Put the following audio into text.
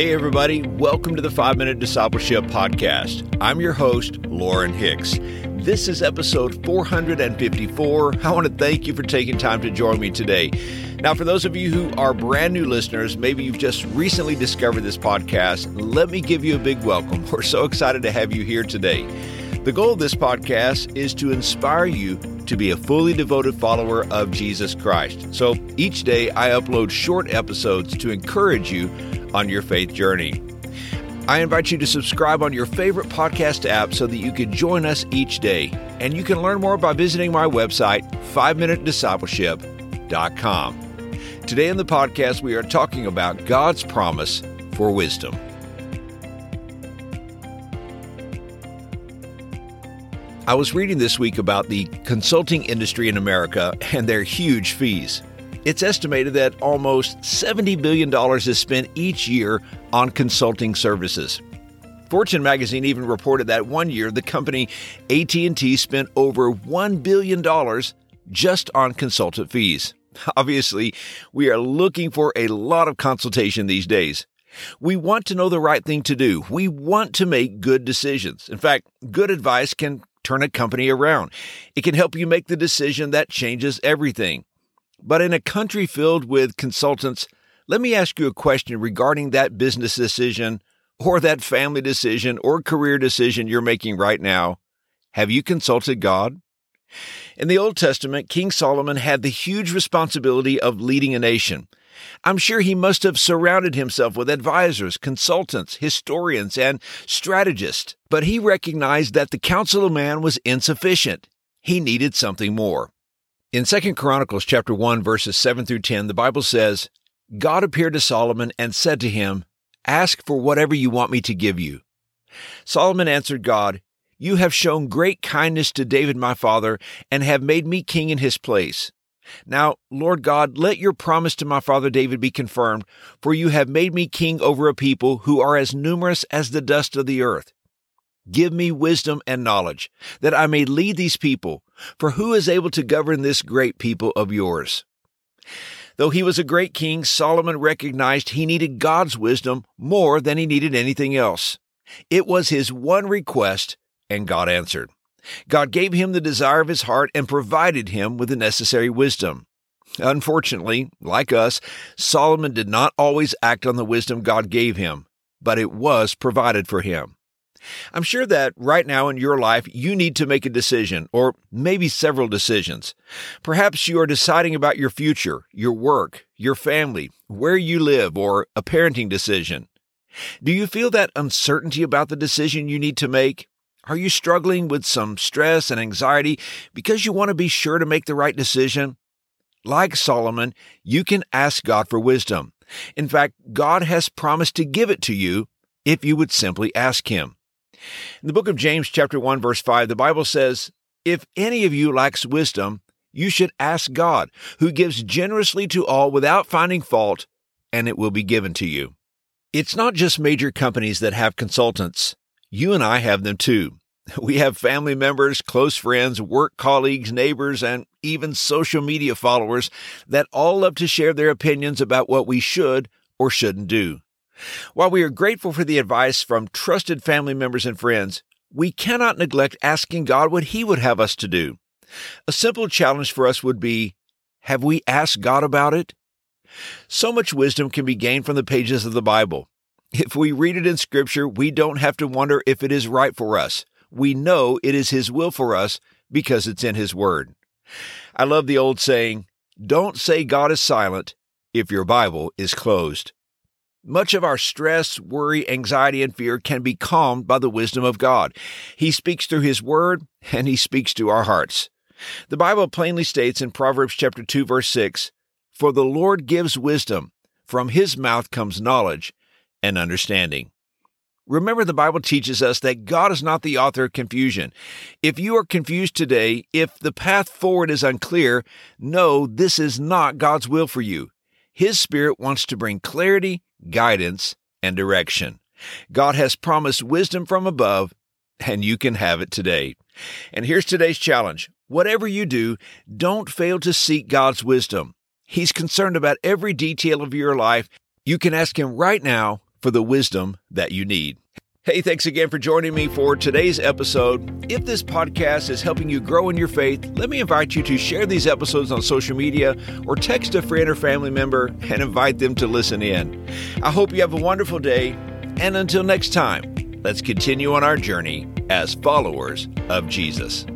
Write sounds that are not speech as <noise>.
Hey, everybody, welcome to the 5 Minute Discipleship Podcast. I'm your host, Lauren Hicks. This is episode 454. I want to thank you for taking time to join me today. Now, for those of you who are brand new listeners, maybe you've just recently discovered this podcast, let me give you a big welcome. <laughs> We're so excited to have you here today. The goal of this podcast is to inspire you to be a fully devoted follower of Jesus Christ. So each day I upload short episodes to encourage you on your faith journey. I invite you to subscribe on your favorite podcast app so that you can join us each day. And you can learn more by visiting my website, 5minutediscipleship.com. Today in the podcast, we are talking about God's promise for wisdom. I was reading this week about the consulting industry in America and their huge fees. It's estimated that almost $70 billion is spent each year on consulting services. Fortune magazine even reported that one year the company AT&T spent over $1 billion just on consultant fees. Obviously, we are looking for a lot of consultation these days. We want to know the right thing to do. We want to make good decisions. In fact, good advice can turn a company around. It can help you make the decision that changes everything. But in a country filled with consultants, let me ask you a question regarding that business decision or that family decision or career decision you're making right now. Have you consulted God? In the Old Testament, King Solomon had the huge responsibility of leading a nation. I'm sure he must have surrounded himself with advisors, consultants, historians, and strategists, but he recognized that the counsel of man was insufficient. He needed something more. In 2 Chronicles chapter 1 verses 7 through 10, the Bible says, God appeared to Solomon and said to him, Ask for whatever you want me to give you. Solomon answered God, You have shown great kindness to David my father, and have made me king in his place. Now, Lord God, let your promise to my father David be confirmed, for you have made me king over a people who are as numerous as the dust of the earth. Give me wisdom and knowledge, that I may lead these people, for who is able to govern this great people of yours? Though he was a great king, Solomon recognized he needed God's wisdom more than he needed anything else. It was his one request, and God answered. God gave him the desire of his heart and provided him with the necessary wisdom. Unfortunately, like us, Solomon did not always act on the wisdom God gave him, but it was provided for him. I'm sure that right now in your life, you need to make a decision, or maybe several decisions. Perhaps you are deciding about your future, your work, your family, where you live, or a parenting decision. Do you feel that uncertainty about the decision you need to make? Are you struggling with some stress and anxiety because you want to be sure to make the right decision? Like Solomon, you can ask God for wisdom. In fact, God has promised to give it to you if you would simply ask Him. In the book of James, chapter 1, verse 5, the Bible says, If any of you lacks wisdom, you should ask God, who gives generously to all without finding fault, and it will be given to you. It's not just major companies that have consultants. You and I have them too. <laughs> We have family members, close friends, work colleagues, neighbors, and even social media followers that all love to share their opinions about what we should or shouldn't do. While we are grateful for the advice from trusted family members and friends, we cannot neglect asking God what He would have us to do. A simple challenge for us would be Have we asked God about it? So much wisdom can be gained from the pages of the Bible. If we read it in Scripture, we don't have to wonder if it is right for us. We know it is His will for us because it's in His Word. I love the old saying, Don't say God is silent if your Bible is closed. Much of our stress, worry, anxiety, and fear can be calmed by the wisdom of God. He speaks through His Word, and He speaks to our hearts. The Bible plainly states in Proverbs chapter 2 verse 6, For the Lord gives wisdom, from His mouth comes knowledge and understanding. Remember, the Bible teaches us that God is not the author of confusion. If you are confused today, if the path forward is unclear, know this is not God's will for you. His Spirit wants to bring clarity, guidance, and direction. God has promised wisdom from above, and you can have it today. And here's today's challenge whatever you do, don't fail to seek God's wisdom. He's concerned about every detail of your life. You can ask Him right now for the wisdom that you need. Hey, thanks again for joining me for today's episode. If this podcast is helping you grow in your faith, let me invite you to share these episodes on social media or text a friend or family member and invite them to listen in. I hope you have a wonderful day, and until next time, let's continue on our journey as followers of Jesus.